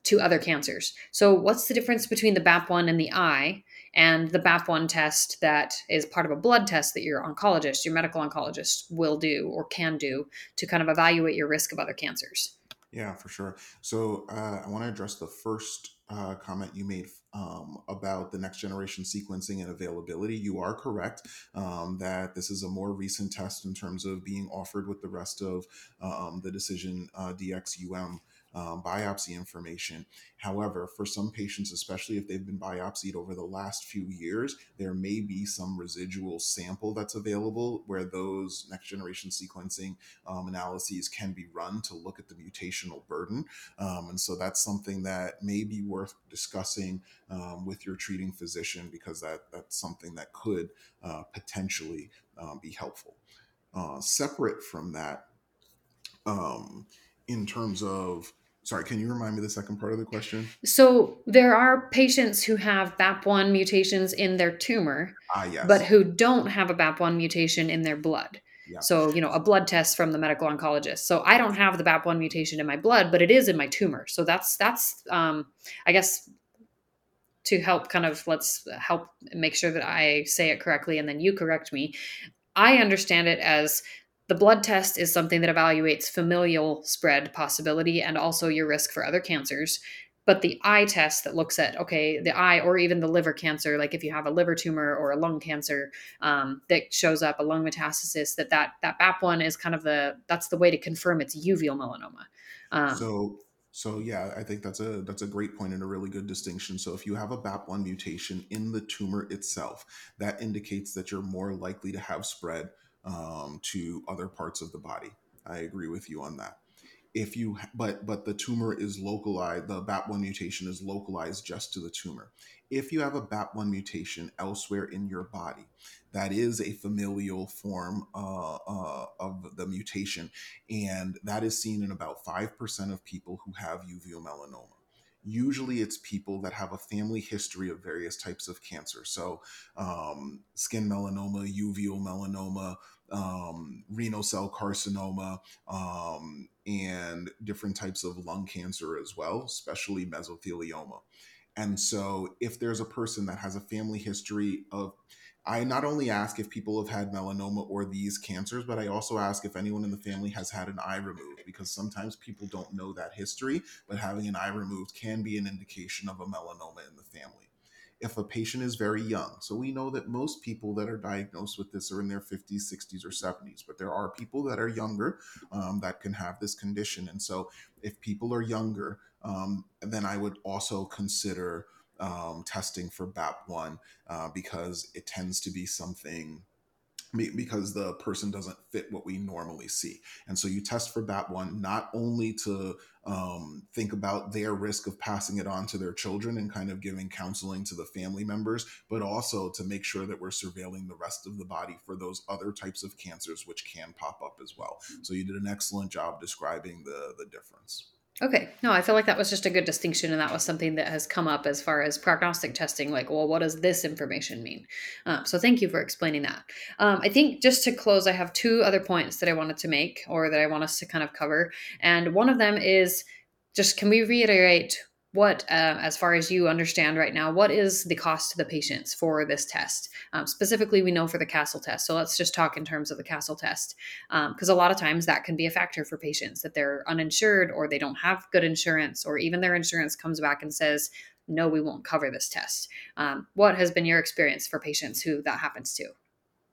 to other cancers. So, what's the difference between the BAP1 and the eye and the BAP1 test that is part of a blood test that your oncologist, your medical oncologist, will do or can do to kind of evaluate your risk of other cancers? Yeah, for sure. So, uh, I want to address the first uh, comment you made um, about the next generation sequencing and availability. You are correct um, that this is a more recent test in terms of being offered with the rest of um, the Decision uh, DXUM um, biopsy information. However, for some patients, especially if they've been biopsied over the last few years, there may be some residual sample that's available where those next generation sequencing um, analyses can be run to look at the mutational burden. Um, and so that's something that may be worth discussing um, with your treating physician because that, that's something that could uh, potentially um, be helpful. Uh, separate from that, um, in terms of Sorry, can you remind me the second part of the question? So there are patients who have BAP1 mutations in their tumor, ah, yes. but who don't have a BAP1 mutation in their blood. Yeah. So, you know, a blood test from the medical oncologist. So I don't have the BAP1 mutation in my blood, but it is in my tumor. So that's that's um I guess to help kind of let's help make sure that I say it correctly and then you correct me. I understand it as the blood test is something that evaluates familial spread possibility and also your risk for other cancers. But the eye test that looks at, okay, the eye or even the liver cancer, like if you have a liver tumor or a lung cancer um, that shows up, a lung metastasis, that that that BAP1 is kind of the that's the way to confirm it's uveal melanoma. Um, so so yeah, I think that's a that's a great point and a really good distinction. So if you have a BAP1 mutation in the tumor itself, that indicates that you're more likely to have spread um, to other parts of the body. I agree with you on that. If you, but but the tumor is localized. The BAP1 mutation is localized just to the tumor. If you have a BAP1 mutation elsewhere in your body, that is a familial form uh, uh, of the mutation, and that is seen in about five percent of people who have uveal melanoma usually it's people that have a family history of various types of cancer. So, um, skin melanoma, uveal melanoma, um, renal cell carcinoma, um, and different types of lung cancer as well, especially mesothelioma. And so, if there's a person that has a family history of, I not only ask if people have had melanoma or these cancers, but I also ask if anyone in the family has had an eye removed because sometimes people don't know that history, but having an eye removed can be an indication of a melanoma in the family if a patient is very young. So we know that most people that are diagnosed with this are in their 50s, 60s, or 70s, but there are people that are younger um, that can have this condition. And so if people are younger, um, then I would also consider um, testing for BAP1 uh, because it tends to be something because the person doesn't fit what we normally see. And so you test for BAP1 not only to um, think about their risk of passing it on to their children and kind of giving counseling to the family members, but also to make sure that we're surveilling the rest of the body for those other types of cancers which can pop up as well. So you did an excellent job describing the the difference. Okay. No, I feel like that was just a good distinction. And that was something that has come up as far as prognostic testing. Like, well, what does this information mean? Um, so thank you for explaining that. Um, I think just to close, I have two other points that I wanted to make or that I want us to kind of cover. And one of them is just can we reiterate what, uh, as far as you understand right now, what is the cost to the patients for this test? Um, specifically, we know for the Castle test. So let's just talk in terms of the Castle test, because um, a lot of times that can be a factor for patients that they're uninsured or they don't have good insurance, or even their insurance comes back and says, no, we won't cover this test. Um, what has been your experience for patients who that happens to?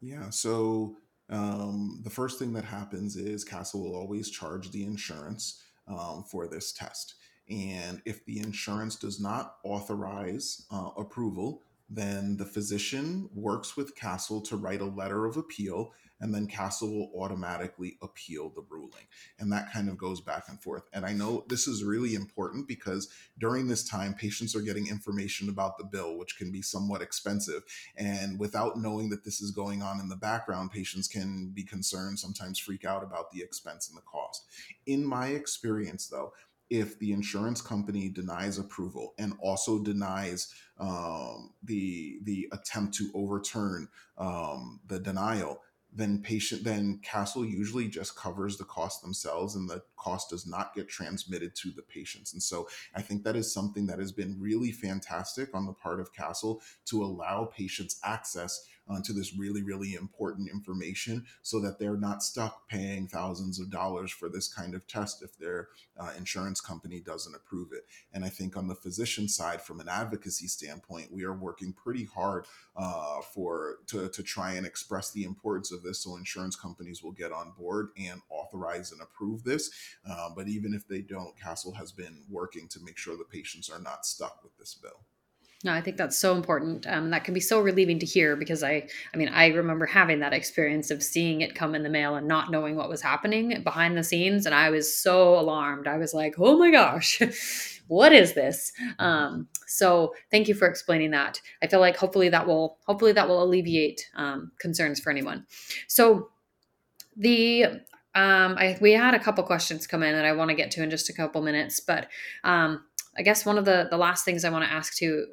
Yeah, so um, the first thing that happens is Castle will always charge the insurance um, for this test. And if the insurance does not authorize uh, approval, then the physician works with Castle to write a letter of appeal, and then Castle will automatically appeal the ruling. And that kind of goes back and forth. And I know this is really important because during this time, patients are getting information about the bill, which can be somewhat expensive. And without knowing that this is going on in the background, patients can be concerned, sometimes freak out about the expense and the cost. In my experience, though, if the insurance company denies approval and also denies um, the the attempt to overturn um, the denial, then patient then castle usually just covers the cost themselves and the cost does not get transmitted to the patients. And so i think that is something that has been really fantastic on the part of castle to allow patients access uh, to this really, really important information so that they're not stuck paying thousands of dollars for this kind of test if their uh, insurance company doesn't approve it. And I think on the physician side, from an advocacy standpoint, we are working pretty hard uh, for to, to try and express the importance of this so insurance companies will get on board and authorize and approve this. Uh, but even if they don't, Castle has been working to make sure the patients are not stuck with this bill. No, I think that's so important. Um, that can be so relieving to hear because I, I mean, I remember having that experience of seeing it come in the mail and not knowing what was happening behind the scenes, and I was so alarmed. I was like, "Oh my gosh, what is this?" Um, so, thank you for explaining that. I feel like hopefully that will, hopefully that will alleviate um, concerns for anyone. So, the um, I, we had a couple questions come in that I want to get to in just a couple minutes, but um, I guess one of the the last things I want to ask to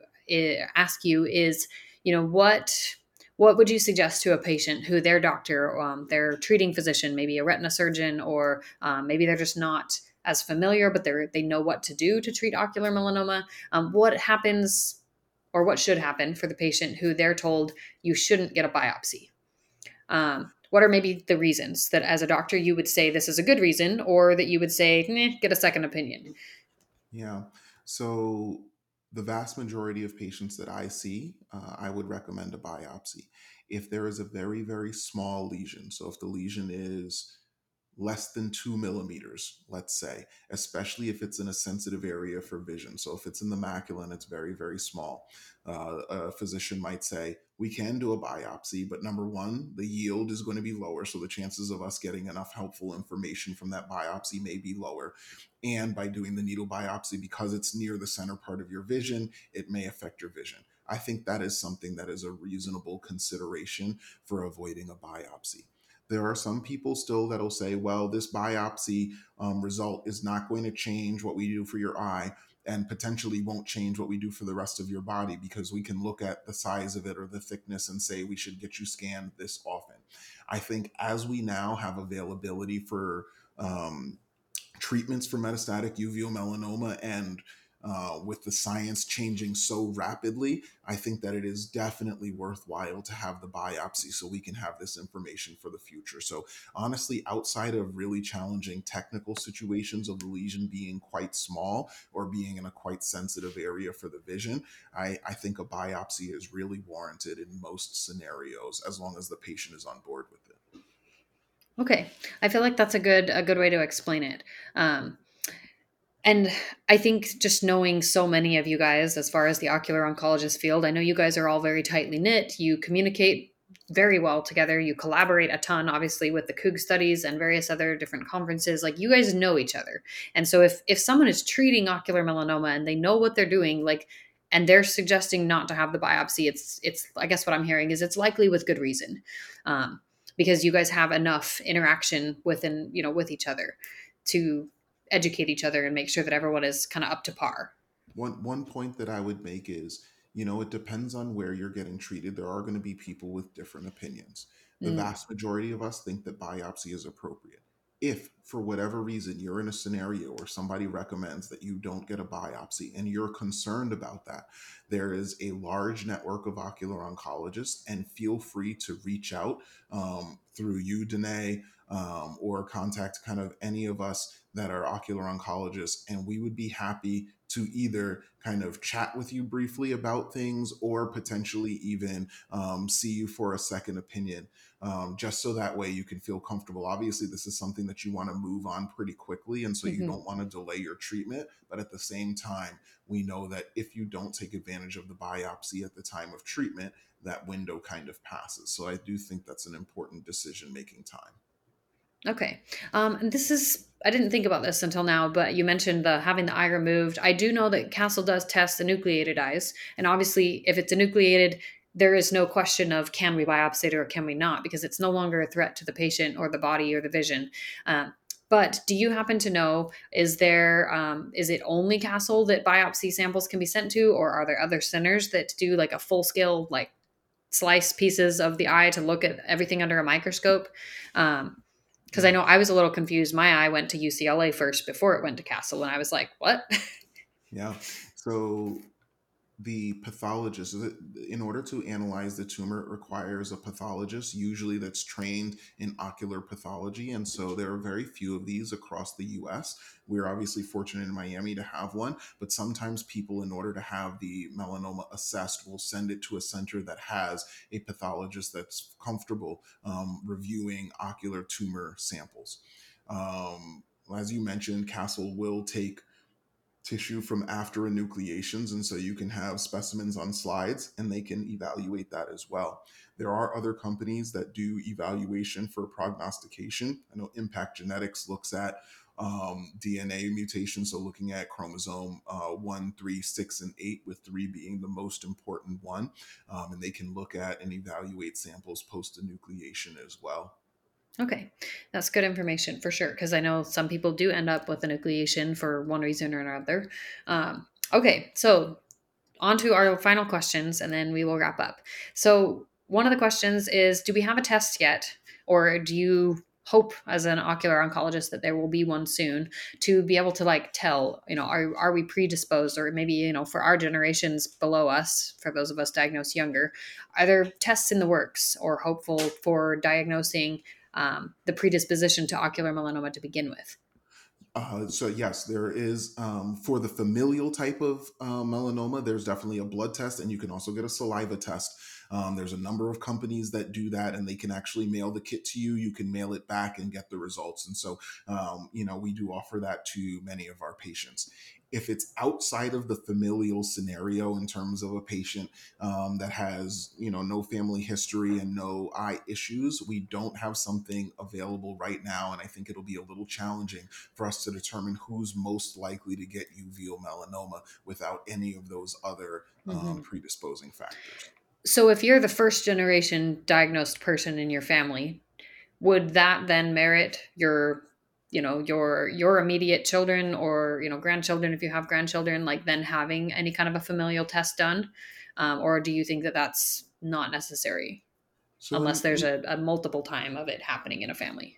ask you is, you know, what what would you suggest to a patient who their doctor, um, their treating physician, maybe a retina surgeon, or um, maybe they're just not as familiar, but they they know what to do to treat ocular melanoma. Um, what happens, or what should happen for the patient who they're told you shouldn't get a biopsy? Um, what are maybe the reasons that, as a doctor, you would say this is a good reason, or that you would say, get a second opinion? Yeah. So the vast majority of patients that I see, uh, I would recommend a biopsy. If there is a very, very small lesion, so if the lesion is less than two millimeters, let's say, especially if it's in a sensitive area for vision. So if it's in the macula and it's very, very small, uh, a physician might say, we can do a biopsy, but number one, the yield is going to be lower. So the chances of us getting enough helpful information from that biopsy may be lower. And by doing the needle biopsy, because it's near the center part of your vision, it may affect your vision. I think that is something that is a reasonable consideration for avoiding a biopsy. There are some people still that'll say, well, this biopsy um, result is not going to change what we do for your eye and potentially won't change what we do for the rest of your body because we can look at the size of it or the thickness and say we should get you scanned this often. I think as we now have availability for um, treatments for metastatic uveal melanoma and uh, with the science changing so rapidly, I think that it is definitely worthwhile to have the biopsy so we can have this information for the future. So, honestly, outside of really challenging technical situations of the lesion being quite small or being in a quite sensitive area for the vision, I, I think a biopsy is really warranted in most scenarios as long as the patient is on board with it. Okay, I feel like that's a good a good way to explain it. Um, and I think just knowing so many of you guys, as far as the ocular oncologist field, I know you guys are all very tightly knit. You communicate very well together. You collaborate a ton, obviously, with the COOG studies and various other different conferences. Like you guys know each other, and so if if someone is treating ocular melanoma and they know what they're doing, like and they're suggesting not to have the biopsy, it's it's I guess what I'm hearing is it's likely with good reason, um, because you guys have enough interaction within you know with each other to educate each other and make sure that everyone is kind of up to par. One one point that I would make is you know, it depends on where you're getting treated. There are going to be people with different opinions. The mm. vast majority of us think that biopsy is appropriate. If, for whatever reason, you're in a scenario where somebody recommends that you don't get a biopsy and you're concerned about that, there is a large network of ocular oncologists, and feel free to reach out um, through you, Danae, um, or contact kind of any of us that are ocular oncologists, and we would be happy to either kind of chat with you briefly about things or potentially even um, see you for a second opinion, um, just so that way you can feel comfortable. Obviously, this is something that you want to move on pretty quickly, and so mm-hmm. you don't want to delay your treatment. But at the same time, we know that if you don't take advantage of the biopsy at the time of treatment, that window kind of passes. So I do think that's an important decision making time. Okay. Um, and this is I didn't think about this until now, but you mentioned the having the eye removed. I do know that Castle does test the nucleated eyes, and obviously, if it's enucleated, there is no question of can we biopsy it or can we not because it's no longer a threat to the patient or the body or the vision. Um, but do you happen to know is there um, is it only Castle that biopsy samples can be sent to, or are there other centers that do like a full scale like slice pieces of the eye to look at everything under a microscope? Um, because I know I was a little confused. My eye went to UCLA first before it went to Castle, and I was like, "What?" yeah. So the pathologist in order to analyze the tumor it requires a pathologist usually that's trained in ocular pathology and so there are very few of these across the US we're obviously fortunate in Miami to have one but sometimes people in order to have the melanoma assessed will send it to a center that has a pathologist that's comfortable um, reviewing ocular tumor samples. Um, as you mentioned castle will take tissue from after enucleations. And so you can have specimens on slides and they can evaluate that as well. There are other companies that do evaluation for prognostication. I know Impact Genetics looks at um, DNA mutations, so looking at chromosome uh, 1, 3, 6, and 8, with 3 being the most important one. Um, and they can look at and evaluate samples post enucleation as well. Okay, that's good information for sure because I know some people do end up with a nucleation for one reason or another. Um, okay, so on to our final questions and then we will wrap up. So, one of the questions is Do we have a test yet? Or do you hope as an ocular oncologist that there will be one soon to be able to like tell you know are, are we predisposed or maybe you know for our generations below us for those of us diagnosed younger are there tests in the works or hopeful for diagnosing um, the predisposition to ocular melanoma to begin with? Uh, so yes, there is um, for the familial type of uh, melanoma. There's definitely a blood test, and you can also get a saliva test. Um, there's a number of companies that do that, and they can actually mail the kit to you. You can mail it back and get the results. And so, um, you know, we do offer that to many of our patients if it's outside of the familial scenario in terms of a patient um, that has you know no family history and no eye issues we don't have something available right now and i think it'll be a little challenging for us to determine who's most likely to get uveal melanoma without any of those other um, mm-hmm. predisposing factors so if you're the first generation diagnosed person in your family would that then merit your you know your your immediate children or you know grandchildren if you have grandchildren like then having any kind of a familial test done? Um, or do you think that that's not necessary so unless there's a, a multiple time of it happening in a family?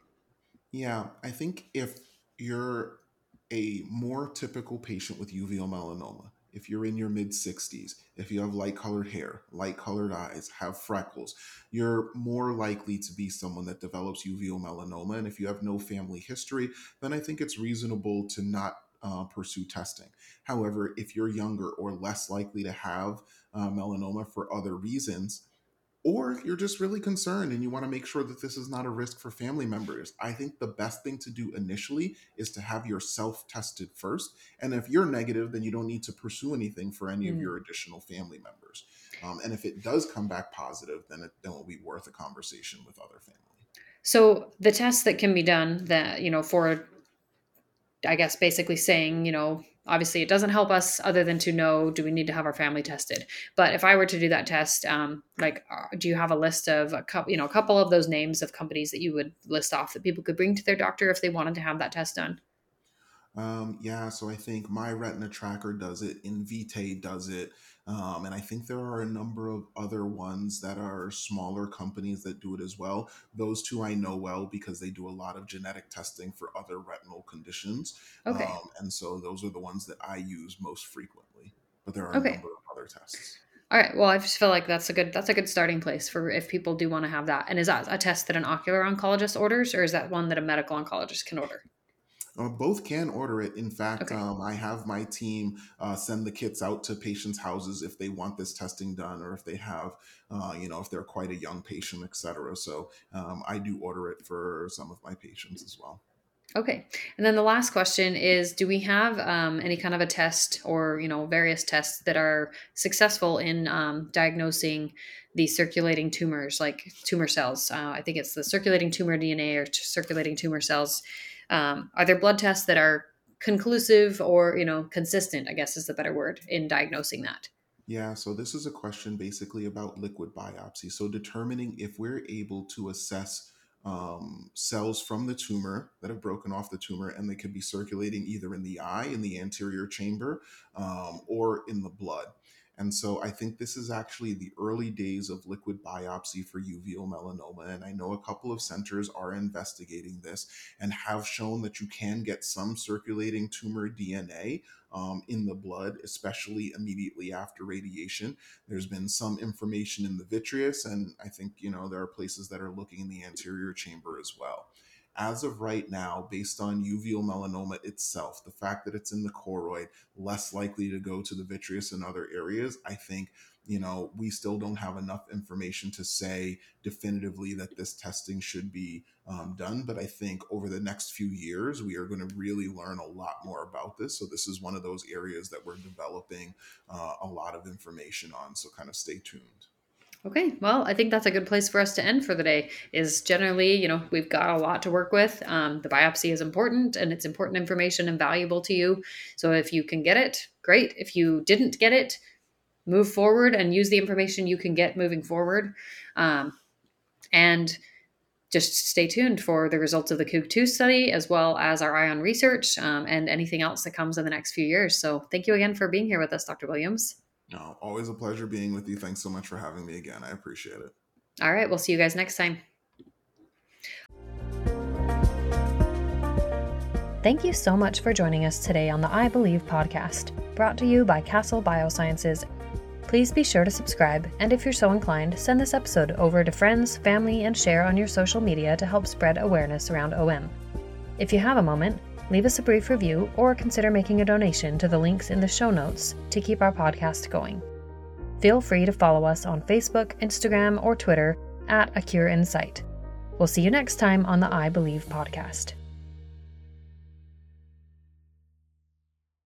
Yeah i think if you're a more typical patient with uveal melanoma if you're in your mid 60s, if you have light colored hair, light colored eyes, have freckles, you're more likely to be someone that develops uveal melanoma. And if you have no family history, then I think it's reasonable to not uh, pursue testing. However, if you're younger or less likely to have uh, melanoma for other reasons, or you're just really concerned and you want to make sure that this is not a risk for family members. I think the best thing to do initially is to have yourself tested first. And if you're negative, then you don't need to pursue anything for any mm. of your additional family members. Um, and if it does come back positive, then it then will be worth a conversation with other family. So the tests that can be done that you know for, I guess basically saying you know obviously it doesn't help us other than to know do we need to have our family tested? But if i were to do that test um, like uh, do you have a list of a couple you know a couple of those names of companies that you would list off that people could bring to their doctor if they wanted to have that test done um, yeah, so I think My Retina Tracker does it, Invitae does it, um, and I think there are a number of other ones that are smaller companies that do it as well. Those two I know well because they do a lot of genetic testing for other retinal conditions. Okay. Um, and so those are the ones that I use most frequently. But there are Okay. a number of other tests. All right. Well, I just feel like that's a good that's a good starting place for if people do want to have that. And is that a test that an ocular oncologist orders, or is that one that a medical oncologist can order? Uh, both can order it. In fact, Okay. um, I have my team uh, send the kits out to patients' houses if they want this testing done, or if they have, uh, you know, if they're quite a young patient, et cetera. So um, I do order it for some of my patients as well. Okay. And then the last question is do we have um, any kind of a test or, you know, various tests that are successful in um, diagnosing the circulating tumors, like tumor cells? Uh, I think it's the circulating tumor DNA or circulating tumor cells. Um, are there blood tests that are conclusive or, you know, consistent, I guess is the better word, in diagnosing that? Yeah, so this is a question basically about liquid biopsy. So determining if we're able to assess um, cells from the tumor that have broken off the tumor and they could be circulating either in the eye, in the anterior chamber, um, or in the blood. And so I think this is actually the early days of liquid biopsy for uveal melanoma. And I know a couple of centers are investigating this and have shown that you can get some circulating tumor DNA um, in the blood, especially immediately after radiation. There's been some information in the vitreous, and I think, you know, there are places that are looking in the anterior chamber as well. As of right now, based on uveal melanoma itself, the fact that it's in the choroid, less likely to go to the vitreous and other areas, I think, you know, we still don't have enough information to say definitively that this testing should be um, done. But I think over the next few years, we are going to really learn a lot more about this. So this is one of those areas that we're developing uh, a lot of information on. So kind of stay tuned. Okay, well, I think that's a good place for us to end for the day. Is generally, you know, we've got a lot to work with. Um, the biopsy is important and it's important information and valuable to you. So if you can get it, great. If you didn't get it, move forward and use the information you can get moving forward. Um, and just stay tuned for the results of the COOG 2 study as well as our ION research um, and anything else that comes in the next few years. So thank you again for being here with us, Dr. Williams. No, always a pleasure being with you. Thanks so much for having me again. I appreciate it. All right, we'll see you guys next time. Thank you so much for joining us today on the Eye Believe podcast, brought to you by Castle Biosciences. Please be sure to subscribe, and if you're so inclined, send this episode over to friends, family, and share on your social media to help spread awareness around OM. If you have a moment, leave us a brief review or consider making a donation to the links in the show notes to keep our podcast going. Feel free to follow us on Facebook, Instagram, or Twitter at A Cure in Sight. We'll see you next time on the Eye Believe podcast.